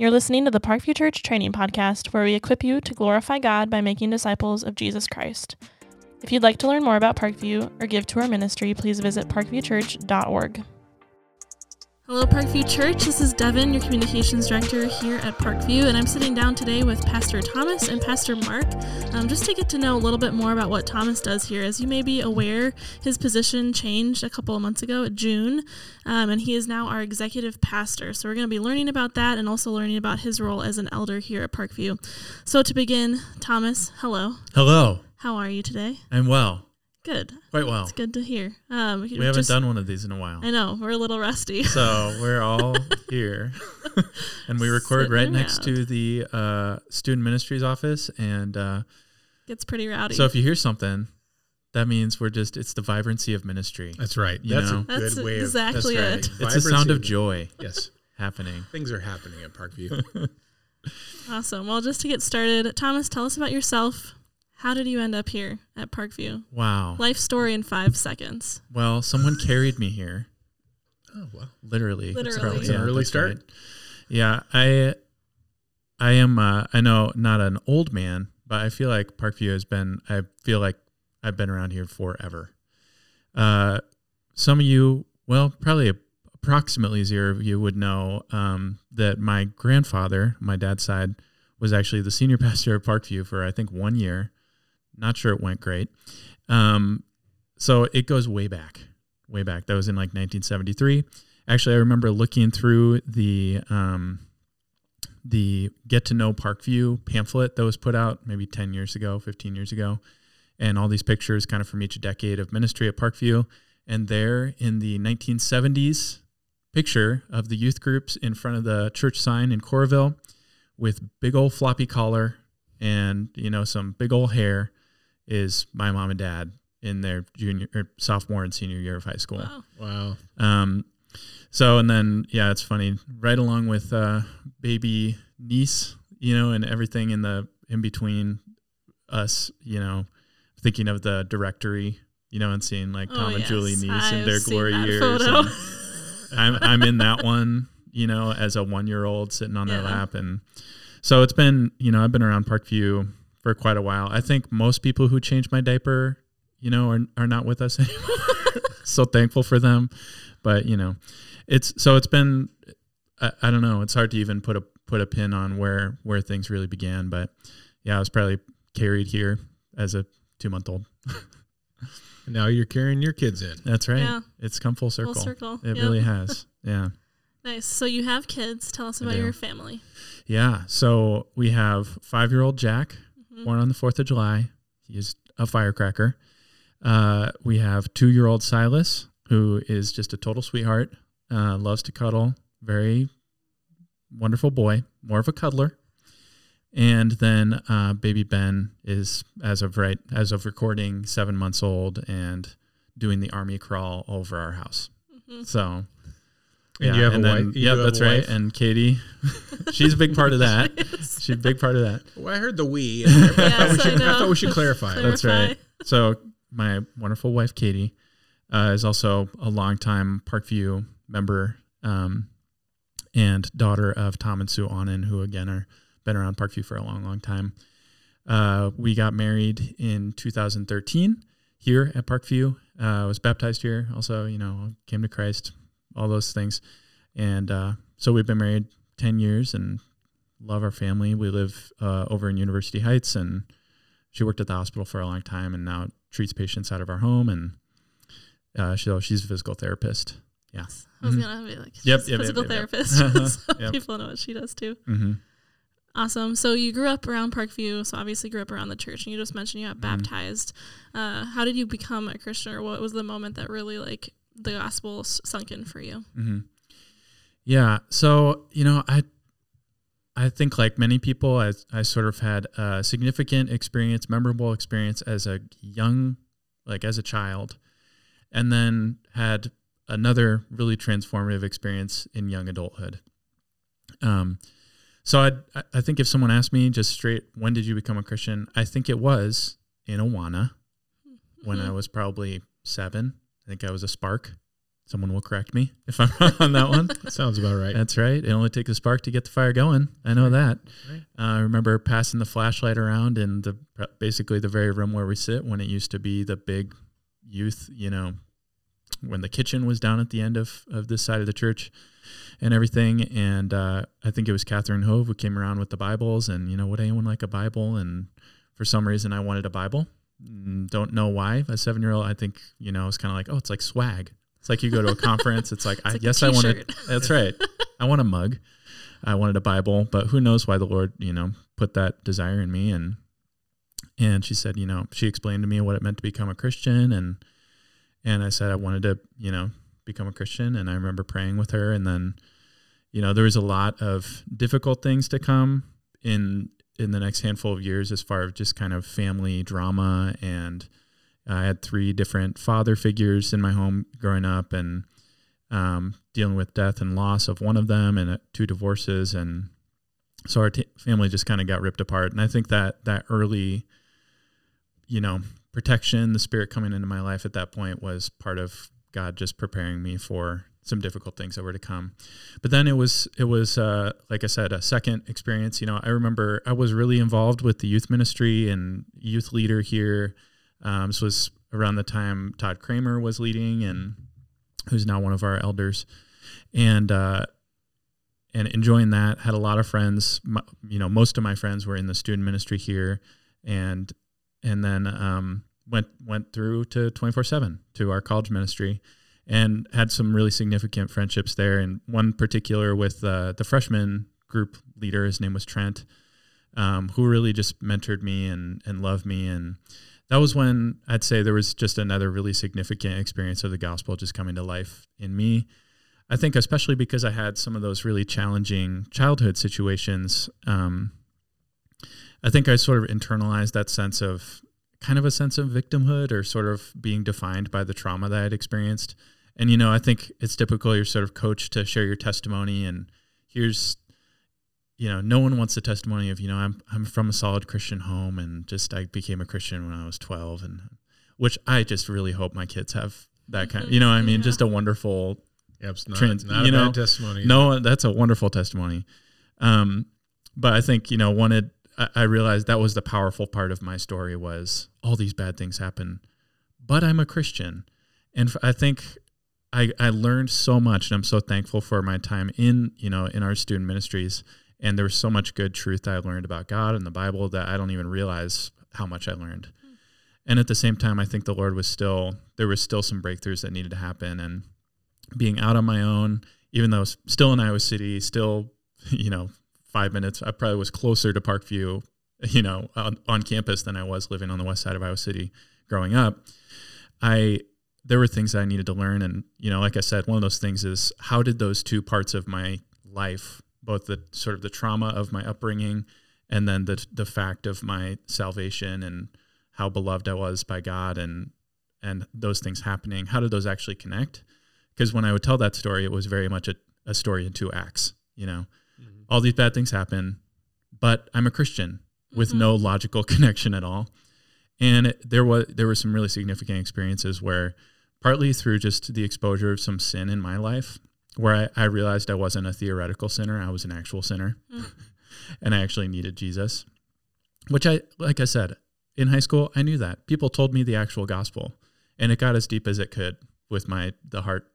You're listening to the Parkview Church Training Podcast, where we equip you to glorify God by making disciples of Jesus Christ. If you'd like to learn more about Parkview or give to our ministry, please visit parkviewchurch.org. Hello, Parkview Church. This is Devon, your communications director here at Parkview, and I'm sitting down today with Pastor Thomas and Pastor Mark um, just to get to know a little bit more about what Thomas does here. As you may be aware, his position changed a couple of months ago, at June, um, and he is now our executive pastor. So we're going to be learning about that and also learning about his role as an elder here at Parkview. So to begin, Thomas, hello. Hello. How are you today? I'm well. Good. Quite well. It's good to hear. Um, we haven't done one of these in a while. I know we're a little rusty. So we're all here, and we record Sitting right next out. to the uh, student ministries office, and uh, gets pretty rowdy. So if you hear something, that means we're just it's the vibrancy of ministry. That's right. You that's know? a good that's way of exactly that's right. it. It's a sound of joy. yes, happening. Things are happening at Parkview. awesome. Well, just to get started, Thomas, tell us about yourself. How did you end up here at Parkview? Wow. Life story in five seconds. Well, someone carried me here. Oh well. Literally. Literally. It's an early start. Right. Yeah, I I am uh, I know not an old man, but I feel like Parkview has been I feel like I've been around here forever. Uh some of you, well, probably approximately zero of you would know um, that my grandfather, my dad's side, was actually the senior pastor at Parkview for I think one year. Not sure it went great. Um, so it goes way back, way back. That was in like 1973. Actually, I remember looking through the um, the Get to Know Parkview pamphlet that was put out maybe 10 years ago, 15 years ago, and all these pictures kind of from each decade of ministry at Parkview. And there in the 1970s picture of the youth groups in front of the church sign in Coralville with big old floppy collar and you know some big old hair is my mom and dad in their junior or sophomore and senior year of high school. Wow. wow. Um, so and then yeah, it's funny. Right along with uh, baby Neese, you know, and everything in the in between us, you know, thinking of the directory, you know, and seeing like oh, Tom and yes. Julie Neese I've in their glory years. I'm I'm in that one, you know, as a one year old sitting on yeah. their lap, and so it's been, you know, I've been around Parkview for quite a while. I think most people who change my diaper, you know, are, are not with us anymore. so thankful for them. But, you know, it's so it's been I, I, don't know, it's hard to even put a put a pin on where where things really began, but yeah, I was probably carried here as a 2 month old. now you're carrying your kids in. That's right. Yeah. It's come full circle. Full circle. It yep. really has. Yeah. Nice. So you have kids. Tell us about your family. Yeah. So we have five year old Jack, mm-hmm. born on the 4th of July. He is a firecracker. Uh, we have two year old Silas, who is just a total sweetheart, uh, loves to cuddle, very wonderful boy, more of a cuddler. And then uh, baby Ben is, as of right, as of recording, seven months old and doing the army crawl over our house. Mm-hmm. So and yeah, you have and a then, wife. Yeah, that's right. And Katie, she's a big part of that. she's a big part of that. Well, I heard the we. I, yes, thought we should, I, I, thought we should clarify. clarify. That's right. So my wonderful wife Katie uh, is also a longtime Parkview member um, and daughter of Tom and Sue Onan, who again are been around Parkview for a long, long time. Uh, we got married in 2013 here at Parkview. Uh, was baptized here. Also, you know, came to Christ all those things. And uh, so we've been married 10 years and love our family. We live uh, over in University Heights, and she worked at the hospital for a long time and now treats patients out of our home. And uh, so she's a physical therapist. Yeah. I was mm-hmm. going to be like, yep, yep, physical yep, therapist. so. People know what she does too. Mm-hmm. Awesome. So you grew up around Parkview, so obviously grew up around the church, and you just mentioned you got mm-hmm. baptized. Uh, how did you become a Christian, or what was the moment that really like the gospel sunk in for you? Mm-hmm. Yeah. So, you know, I, I think like many people, I, I sort of had a significant experience, memorable experience as a young, like as a child, and then had another really transformative experience in young adulthood. Um, so I, I think if someone asked me just straight, when did you become a Christian? I think it was in Awana mm-hmm. when I was probably seven. I think I was a spark, Someone will correct me if I'm wrong on that one. Sounds about right. That's right. It only takes a spark to get the fire going. I know that. Right. Uh, I remember passing the flashlight around in the basically the very room where we sit when it used to be the big youth, you know, when the kitchen was down at the end of, of this side of the church and everything. And uh, I think it was Catherine Hove who came around with the Bibles and, you know, would anyone like a Bible? And for some reason, I wanted a Bible. Mm, don't know why. A seven year old, I think, you know, it's kind of like, oh, it's like swag. It's like you go to a conference. It's like, it's I like yes, I wanted. That's right. I want a mug. I wanted a Bible, but who knows why the Lord, you know, put that desire in me. And and she said, you know, she explained to me what it meant to become a Christian, and and I said I wanted to, you know, become a Christian. And I remember praying with her, and then, you know, there was a lot of difficult things to come in in the next handful of years as far as just kind of family drama and I had three different father figures in my home growing up, and um, dealing with death and loss of one of them, and uh, two divorces, and so our t- family just kind of got ripped apart. And I think that that early, you know, protection, the spirit coming into my life at that point was part of God just preparing me for some difficult things that were to come. But then it was it was uh, like I said, a second experience. You know, I remember I was really involved with the youth ministry and youth leader here um, this was around the time Todd Kramer was leading, and who's now one of our elders, and uh, and enjoying that. Had a lot of friends. My, you know, most of my friends were in the student ministry here, and and then um, went went through to twenty four seven to our college ministry, and had some really significant friendships there. And one particular with uh, the freshman group leader, his name was Trent, um, who really just mentored me and and loved me and that was when I'd say there was just another really significant experience of the gospel just coming to life in me. I think, especially because I had some of those really challenging childhood situations, um, I think I sort of internalized that sense of kind of a sense of victimhood or sort of being defined by the trauma that I'd experienced. And, you know, I think it's typical you're sort of coached to share your testimony and here's you know, no one wants the testimony of, you know, I'm I'm from a solid Christian home and just I became a Christian when I was 12 and which I just really hope my kids have that kind of, you know, I mean, yeah. just a wonderful yep, not, trans, not you know, testimony. No, that's a wonderful testimony. Um, but I think, you know, wanted I, realized that was the powerful part of my story was all these bad things happen, but I'm a Christian. And I think I, I learned so much and I'm so thankful for my time in, you know, in our student ministries and there was so much good truth I learned about God and the Bible that I don't even realize how much I learned. And at the same time, I think the Lord was still there was still some breakthroughs that needed to happen, and being out on my own, even though still in Iowa City, still you know five minutes, I probably was closer to Parkview, you know, on, on campus than I was living on the west side of Iowa City growing up. I there were things that I needed to learn, and you know, like I said, one of those things is how did those two parts of my life both the sort of the trauma of my upbringing and then the the fact of my salvation and how beloved I was by God and and those things happening. How did those actually connect? Because when I would tell that story, it was very much a, a story in two acts. You know. All these bad things happen, but I'm a Christian with mm-hmm. no logical connection at all. And it, there was there were some really significant experiences where, partly through just the exposure of some sin in my life, where I, I realized I wasn't a theoretical sinner, I was an actual sinner. Mm. and I actually needed Jesus. Which I like I said, in high school I knew that. People told me the actual gospel. And it got as deep as it could with my the heart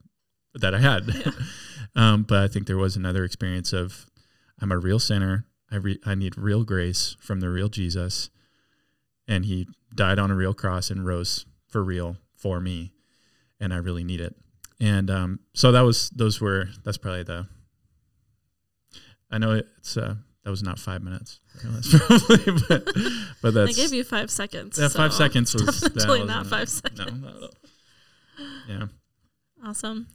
that I had. Yeah. um, but I think there was another experience of I'm a real sinner. I re- I need real grace from the real Jesus. And he died on a real cross and rose for real for me. And I really need it and um, so that was those were that's probably the. I know it's uh, that was not five minutes, That's probably, but, but that's. I gave you five seconds. Yeah, so five seconds was definitely not five seconds. No, not yeah. Awesome.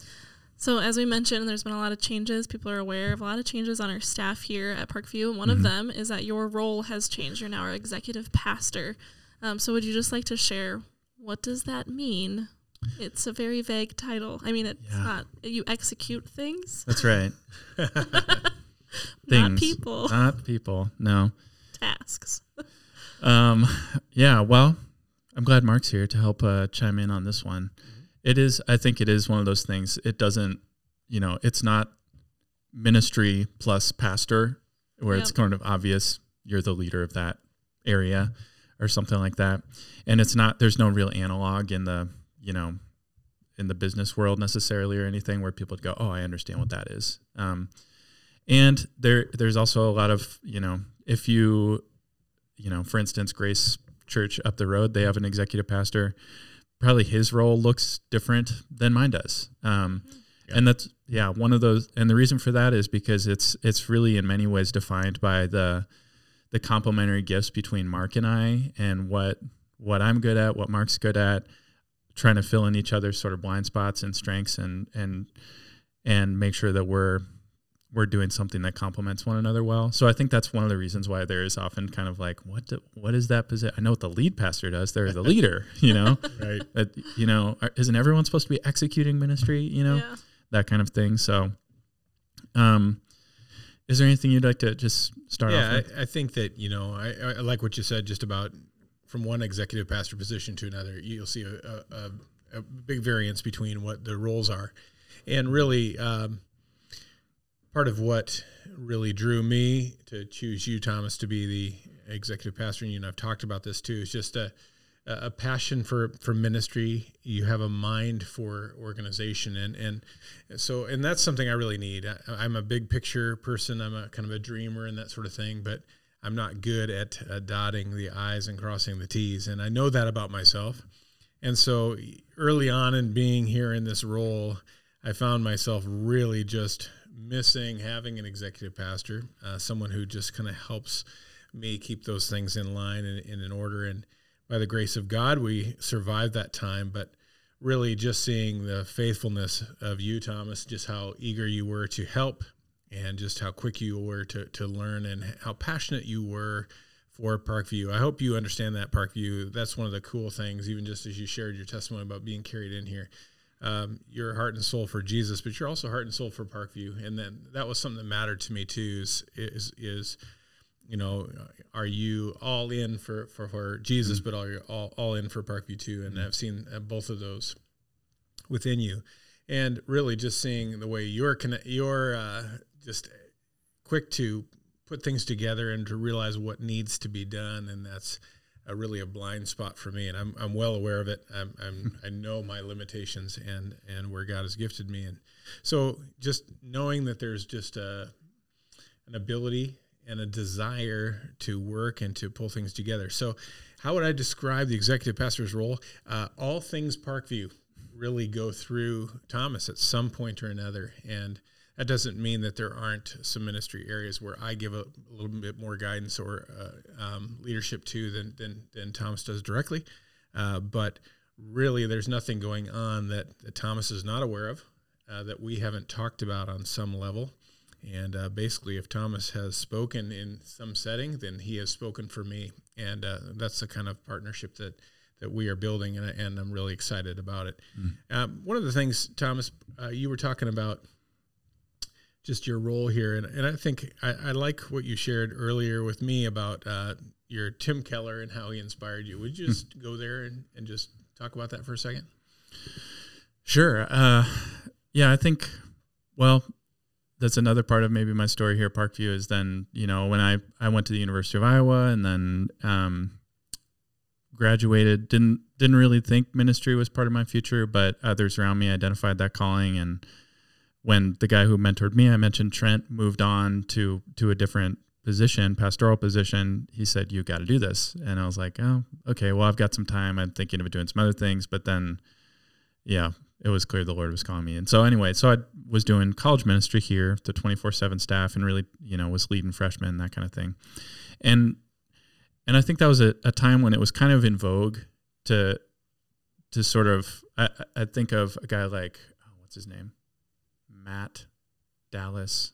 So as we mentioned, there's been a lot of changes. People are aware of a lot of changes on our staff here at Parkview. One mm-hmm. of them is that your role has changed. You're now our executive pastor. Um, so would you just like to share what does that mean it's a very vague title. I mean, it's yeah. not you execute things. That's right. not people. Not people. No. Tasks. um. Yeah. Well, I'm glad Mark's here to help uh, chime in on this one. It is. I think it is one of those things. It doesn't, you know, it's not ministry plus pastor where yep. it's kind of obvious you're the leader of that area or something like that. And it's not. There's no real analog in the, you know, in the business world necessarily or anything where people would go, oh, I understand what that is. Um, and there, there's also a lot of, you know, if you, you know, for instance, Grace Church up the road, they have an executive pastor probably his role looks different than mine does. Um, yeah. And that's yeah one of those. And the reason for that is because it's it's really in many ways defined by the the complementary gifts between Mark and I, and what what I'm good at, what Mark's good at, trying to fill in each other's sort of blind spots and strengths, and and and make sure that we're we're doing something that complements one another well. So I think that's one of the reasons why there is often kind of like, what do, what is that position? I know what the lead pastor does. They're the leader, you know, right? But, you know, isn't everyone supposed to be executing ministry? You know, yeah. that kind of thing. So, um, is there anything you'd like to just start yeah, off? Yeah, I, I, think that you know, I, I, like what you said just about from one executive pastor position to another. You'll see a, a, a big variance between what the roles are, and really. Um, part of what really drew me to choose you, Thomas, to be the executive pastor, and you and I've talked about this too, is just a a passion for for ministry. You have a mind for organization, and and so and that's something I really need. I, am a big picture person. I'm a kind of a dreamer and that sort of thing, but I'm not good at uh, dotting the I's and crossing the T's, and I know that about myself. And so early on in being here in this role, I found myself really just missing having an executive pastor, uh, someone who just kind of helps me keep those things in line and, and, in order. And by the grace of God, we survived that time. But really, just seeing the faithfulness of you, Thomas, just how eager you were to help and just how quick you were to, to learn and how passionate you were for Parkview. I hope you understand that Parkview. That's one of the cool things, even just as you shared your testimony about being carried in here um, you're heart and soul for Jesus, but you're also heart and soul for Parkview. And then that was something that mattered to me too. Is is, is you know, are you all in for for, for Jesus, mm-hmm. but are you all, all in for Parkview too? And mm-hmm. I've seen uh, both of those within you, and really just seeing the way you're connect, you're uh, just quick to put things together and to realize what needs to be done, and that's a really a blind spot for me, and I'm I'm well aware of it. I'm, I'm I know my limitations and and where God has gifted me, and so just knowing that there's just a an ability and a desire to work and to pull things together. So, how would I describe the executive pastor's role? Uh, all things Parkview really go through Thomas at some point or another, and that doesn't mean that there aren't some ministry areas where I give a, a little bit more guidance or uh, um, leadership to than, than, than Thomas does directly. Uh, but really, there's nothing going on that, that Thomas is not aware of uh, that we haven't talked about on some level. And uh, basically, if Thomas has spoken in some setting, then he has spoken for me. And uh, that's the kind of partnership that that we are building, and, and I'm really excited about it. Mm. Um, one of the things, Thomas, uh, you were talking about just your role here. And, and I think I, I like what you shared earlier with me about uh, your Tim Keller and how he inspired you. Would you hmm. just go there and, and just talk about that for a second? Sure. Uh, yeah, I think, well, that's another part of maybe my story here at Parkview is then, you know, when I, I went to the University of Iowa and then um, graduated, didn't didn't really think ministry was part of my future, but others around me identified that calling and when the guy who mentored me, I mentioned Trent, moved on to to a different position, pastoral position, he said, "You got to do this." And I was like, "Oh, okay. Well, I've got some time. I'm thinking of doing some other things." But then, yeah, it was clear the Lord was calling me. And so anyway, so I was doing college ministry here, the 24/7 staff, and really, you know, was leading freshmen, that kind of thing. And and I think that was a, a time when it was kind of in vogue to to sort of I, I think of a guy like oh, what's his name Matt Dallas,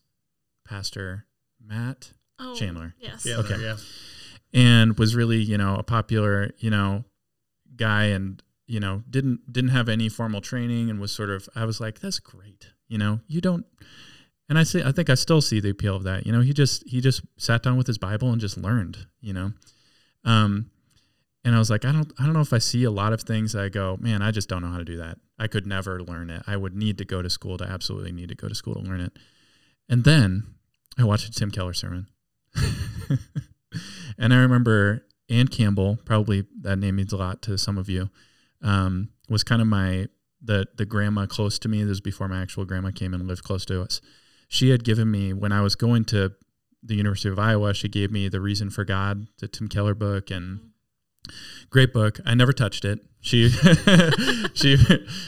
Pastor Matt oh, Chandler. Yes. Yeah, okay. Yeah. And was really, you know, a popular, you know, guy and, you know, didn't didn't have any formal training and was sort of I was like, that's great. You know, you don't and I say I think I still see the appeal of that. You know, he just he just sat down with his Bible and just learned, you know. Um and I was like, I don't I don't know if I see a lot of things I go, man, I just don't know how to do that. I could never learn it. I would need to go to school to absolutely need to go to school to learn it. And then I watched a Tim Keller sermon. and I remember Ann Campbell, probably that name means a lot to some of you, um, was kind of my the the grandma close to me. This was before my actual grandma came and lived close to us. She had given me when I was going to the University of Iowa. She gave me the Reason for God, the Tim Keller book, and great book. I never touched it. She she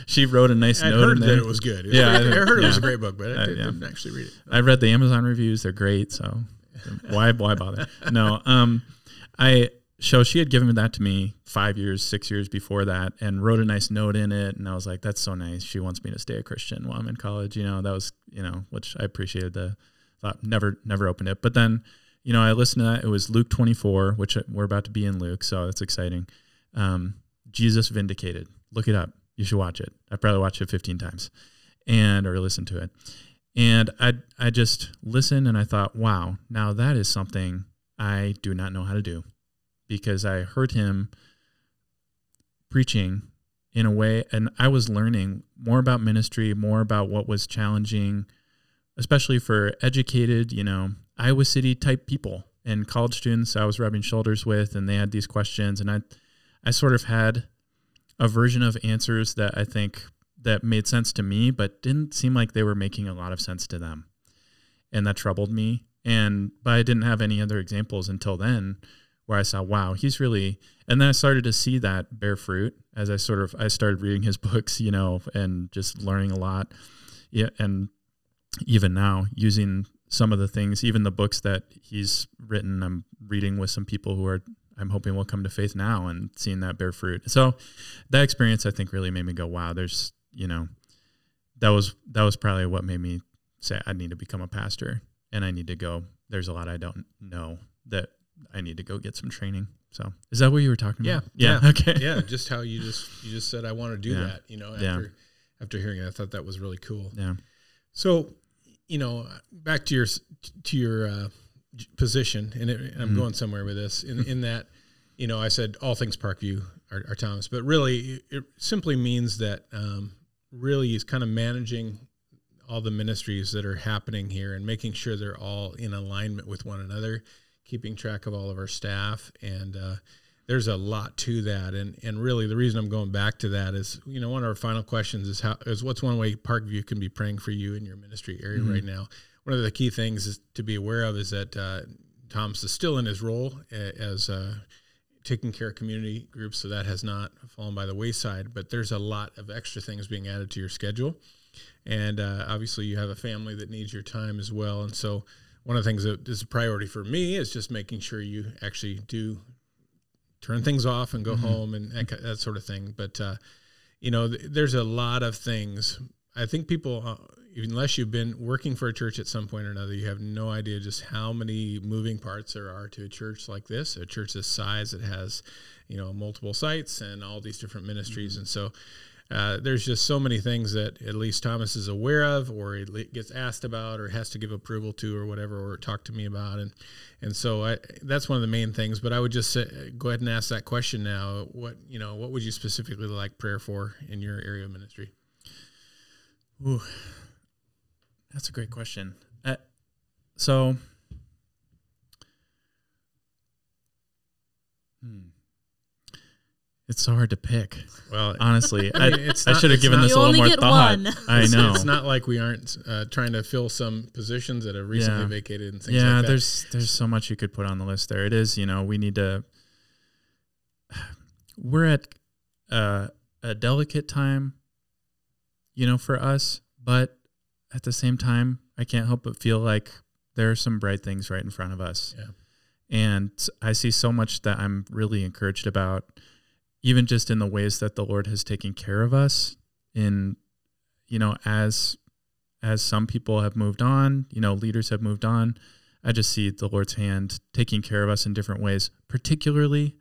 she wrote a nice I note heard in there. that it was good. It was Yeah, great. I heard it was a great book, but I Uh, did- yeah. didn't actually read it. I read the Amazon reviews; they're great. So why why bother? No, um, I so she had given that to me five years, six years before that, and wrote a nice note in it, and I was like, "That's so nice." She wants me to stay a Christian while I'm in college. You know, that was you know, which I appreciated. The thought never never opened it, but then you know, I listened to that. It was Luke 24, which we're about to be in Luke, so that's exciting. Um, Jesus vindicated. Look it up. You should watch it. I've probably watched it 15 times, and or listened to it. And I I just listened and I thought, wow, now that is something I do not know how to do because I heard him preaching in a way and I was learning more about ministry, more about what was challenging, especially for educated, you know, Iowa City type people and college students I was rubbing shoulders with and they had these questions and I I sort of had a version of answers that I think that made sense to me, but didn't seem like they were making a lot of sense to them. And that troubled me. And but I didn't have any other examples until then where I saw, wow, he's really and then I started to see that bear fruit as I sort of I started reading his books, you know, and just learning a lot. Yeah, and even now using some of the things, even the books that he's written, I'm reading with some people who are I'm hoping will come to faith now and seeing that bear fruit. So that experience I think really made me go, wow, there's you know, that was that was probably what made me say I need to become a pastor and I need to go. There's a lot I don't know that I need to go get some training. So is that what you were talking Yeah, about? Yeah. yeah. Okay. yeah, just how you just you just said I want to do Yeah. that. You know, after Yeah. after hearing it, I thought that was really cool. Yeah. So, you know, back to your to your uh, position, and, it, and I'm Mhm. going somewhere with this. In in that, you know, I said all things Parkview are, are Thomas, but really, it, it simply means that um, really is kind of managing all the ministries that are happening here and making sure they're all in alignment with one another, keeping track of all of our staff, and uh, there's a lot to that. And and really, the reason I'm going back to that is, you know, one of our final questions is how is what's one way Parkview can be praying for you in your ministry area Mhm. right now. One of the key things is to be aware of is that uh, Thomas is still in his role as uh, taking care of community groups, so that has not fallen by the wayside. But there's a lot of extra things being added to your schedule, and uh, obviously you have a family that needs your time as well. And so one of the things that is a priority for me is just making sure you actually do turn things off and go Mhm. home and that, that sort of thing. But uh, you know, th- there's a lot of things. I think people, uh, unless you've been working for a church at some point or another, you have no idea just how many moving parts there are to a church like this, a church this size that has, you know, multiple sites and all these different ministries. And so uh, there's just so many things that at least Thomas is aware of, or gets asked about, or has to give approval to, or whatever, or talk to me about, and and so I, that's one of the main things. But I would just say, go ahead and ask that question now. What you know, what would you specifically like prayer for in your area of ministry? Ooh, that's a great question. Uh, so, hmm. It's so hard to pick. Well, Honestly, I I, mean, it's I should have it's given not- this a little more thought. one. I it's, know. it's not like we aren't uh, trying to fill some positions that are recently Yeah. vacated and things yeah, like that. Yeah, there's there's so much you could put on the list there. It is, you know, we need to. We're at uh, a delicate time, you know, for us, but at the same time, I can't help but feel like there are some bright things right in front of us. Yeah. And I see so much that I'm really encouraged about, even just in the ways that the Lord has taken care of us in, you know, as as some people have moved on, you know, leaders have moved on. I just see the Lord's hand taking care of us in different ways, particularly,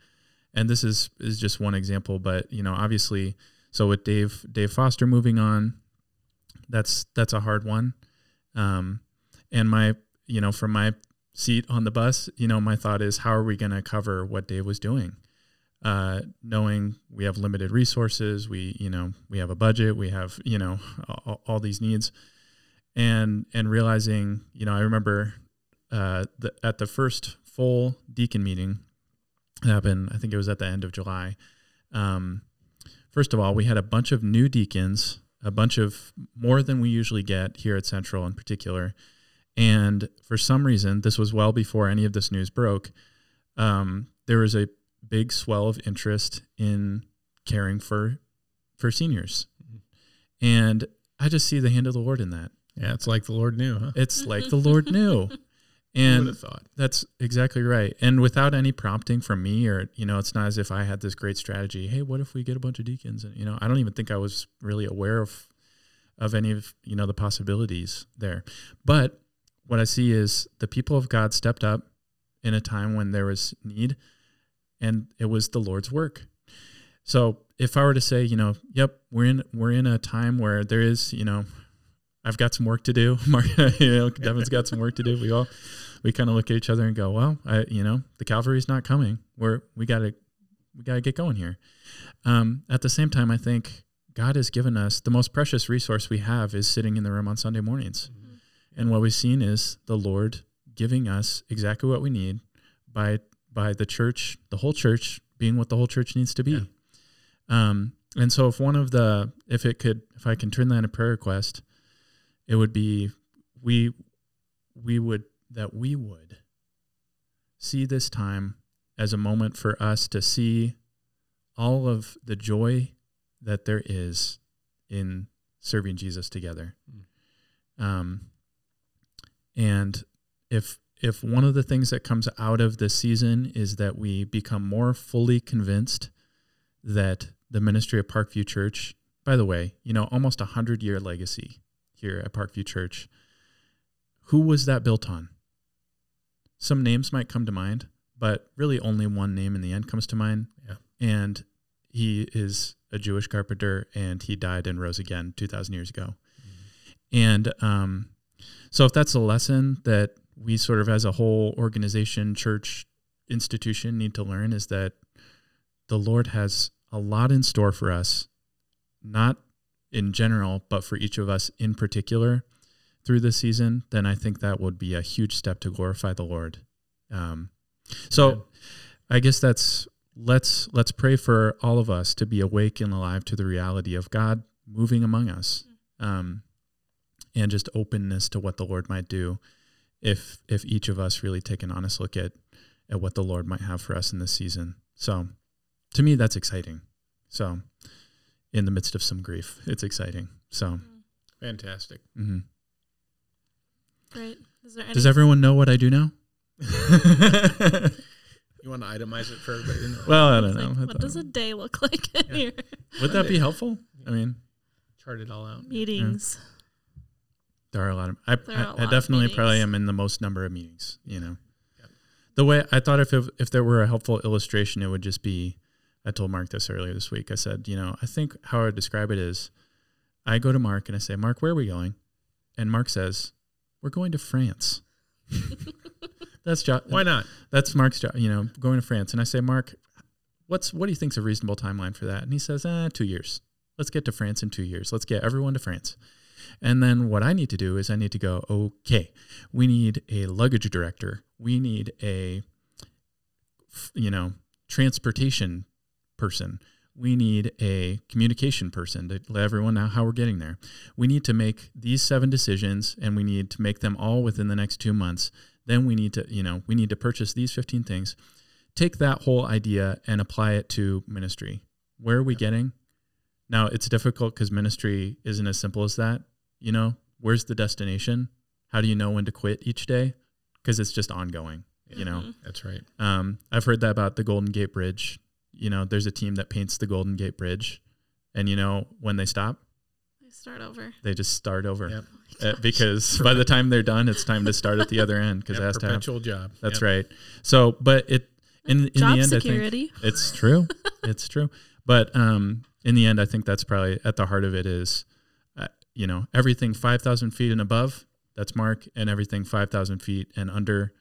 and this is is just one example, but you know, obviously, so with Dave Dave Foster moving on, that's that's a hard one. Um, and my, you know, from my seat on the bus, you know, my thought is, how are we going to cover what Dave was doing? Uh, knowing we have limited resources, we you know we have a budget, we have you know all, all these needs, and and realizing you know I remember uh, the, at the first full deacon meeting that happened, I think it was at the end of July. Um, first of all, we had a bunch of new deacons, a bunch of more than we usually get here at Central in particular. And for some reason, this was well before any of this news broke. Um, there was a big swell of interest in caring for for seniors, mm-hmm. and I just see the hand of the Lord in that. Yeah, it's like the Lord knew, huh? It's like the Lord knew. And thought? that's exactly right. And without any prompting from me, or, you know, it's not as if I had this great strategy. Hey, what if we get a bunch of deacons? And, you know, I don't even think I was really aware of, of any of, you know, the possibilities there. But what I see is the people of God stepped up in a time when there was need and it was the Lord's work. So if I were to say, you know, yep, we're in, we're in a time where there is, you know, I've got some work to do. Mark, you know, Devon's got some work to do. We all, we kind of look at each other and go, well, I, you know, the cavalry's not coming. We're, we gotta, we gotta get going here. Um, at the same time, I think God has given us the most precious resource we have is sitting in the room on Sunday mornings. And what we've seen is the Lord giving us exactly what we need by, by the church, the whole church being what the whole church needs to be. Yeah. Um, and so if one of the, if it could, if I can turn that into prayer request, it would be we we would that we would see this time as a moment for us to see all of the joy that there is in serving Jesus together. Um, and if if one of the things that comes out of this season is that we become more fully convinced that the ministry of Parkview Church, by the way, you know, almost a hundred year legacy here at Parkview Church. Who was that built on? Some names might come to mind, but really only one name in the end comes to mind. Yeah. And he is a Jewish carpenter and he died and rose again 2,000 years ago. And um, so, if that's a lesson that we sort of as a whole organization, church, institution need to learn, is that the Lord has a lot in store for us, not in general, but for each of us in particular through this season, then I think that would be a huge step to glorify the Lord. Um, so Amen. I guess that's let's let's pray for all of us to be awake and alive to the reality of God moving among us, um, and just openness to what the Lord might do if if each of us really take an honest look at at what the Lord might have for us in this season. So to me, that's exciting. So in the midst of some grief, it's exciting. So. Fantastic. mhm. Great. Is there? Does everyone know what I do now? You want to itemize it for everybody? to know? well, I don't know. like, I what does a day look like in Yeah. here? Would that be helpful? I mean, chart it all out. Meetings. There are a lot of. I, There are a I, I definitely probably am in the most number of meetings. You know, Yep. the way I thought if it, if there were a helpful illustration, it would just be. I told Mark this earlier this week. I said, you know, I think how I would describe it is, I go to Mark and I say, Mark, where are we going? And Mark says, we're going to France. That's jo- Why not? that's Mark's job, you know, going to France. And I say, Mark, what's what do you think's a reasonable timeline for that? And he says, ah, two years. Let's get to France in two years. Let's get everyone to France. And then what I need to do is I need to go, okay, we need a luggage director. We need a, you know, transportation person. We need a communication person to let everyone know how we're getting there. We need to make these seven decisions and we need to make them all within the next two months. Then we need to, you know, we need to purchase these 15 things. Take that whole idea and apply it to ministry. Where are we getting? Now it's difficult because ministry isn't as simple as that. You know, where's the destination? How do you know when to quit each day? Because it's just ongoing. You know, Mhm. That's right. um, I've heard that about the Golden Gate Bridge. You know, there's a team that paints the Golden Gate Bridge, and you know when they stop, They start over. they just start over Yep. Uh, because by the time they're done, it's time to start at the other end because Yeah, it has to have. perpetual job. That's Yep. right. So, but it in in Job the end, security. I think it's true. it's true. But um, in the end, I think that's probably at the heart of it is, uh, you know, everything five thousand feet and above. That's Mark, and everything five thousand feet and under.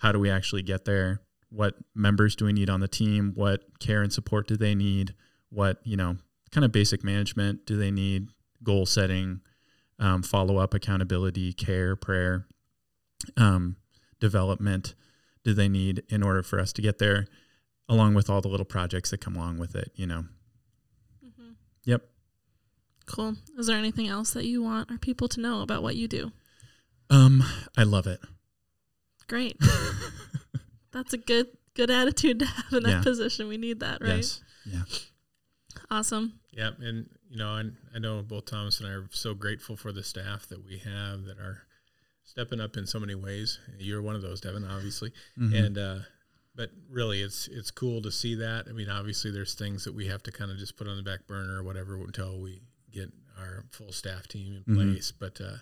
How do we actually get there? what members do we need on the team? What care and support do they need? What, you know, kind of basic management do they need? Goal setting, um, follow up, accountability, care, prayer, um, development do they need in order for us to get there, along with all the little projects that come along with it, you know? Mm-hmm. Yep. Cool. Is there anything else that you want our people to know about what you do? Um, I love it. Great. That's a good good attitude to have in that Yeah. position. We need that, right? Yes. Yeah. Awesome. Yeah, and you know, and I know both Thomas and I are so grateful for the staff that we have that are stepping up in so many ways. You're one of those, Devon, obviously, Mhm. and uh, but really, it's it's cool to see that. I mean, obviously, there's things that we have to kind of just put on the back burner or whatever until we get our full staff team in Mhm. place. But uh,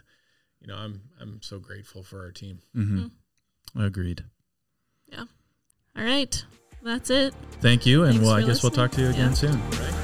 you know, I'm I'm so grateful for our team. Mhm. Agreed. Yeah. All right. That's it. Thank you, and Thanks well, I for guess we'll talk to you again Yeah. soon. All right.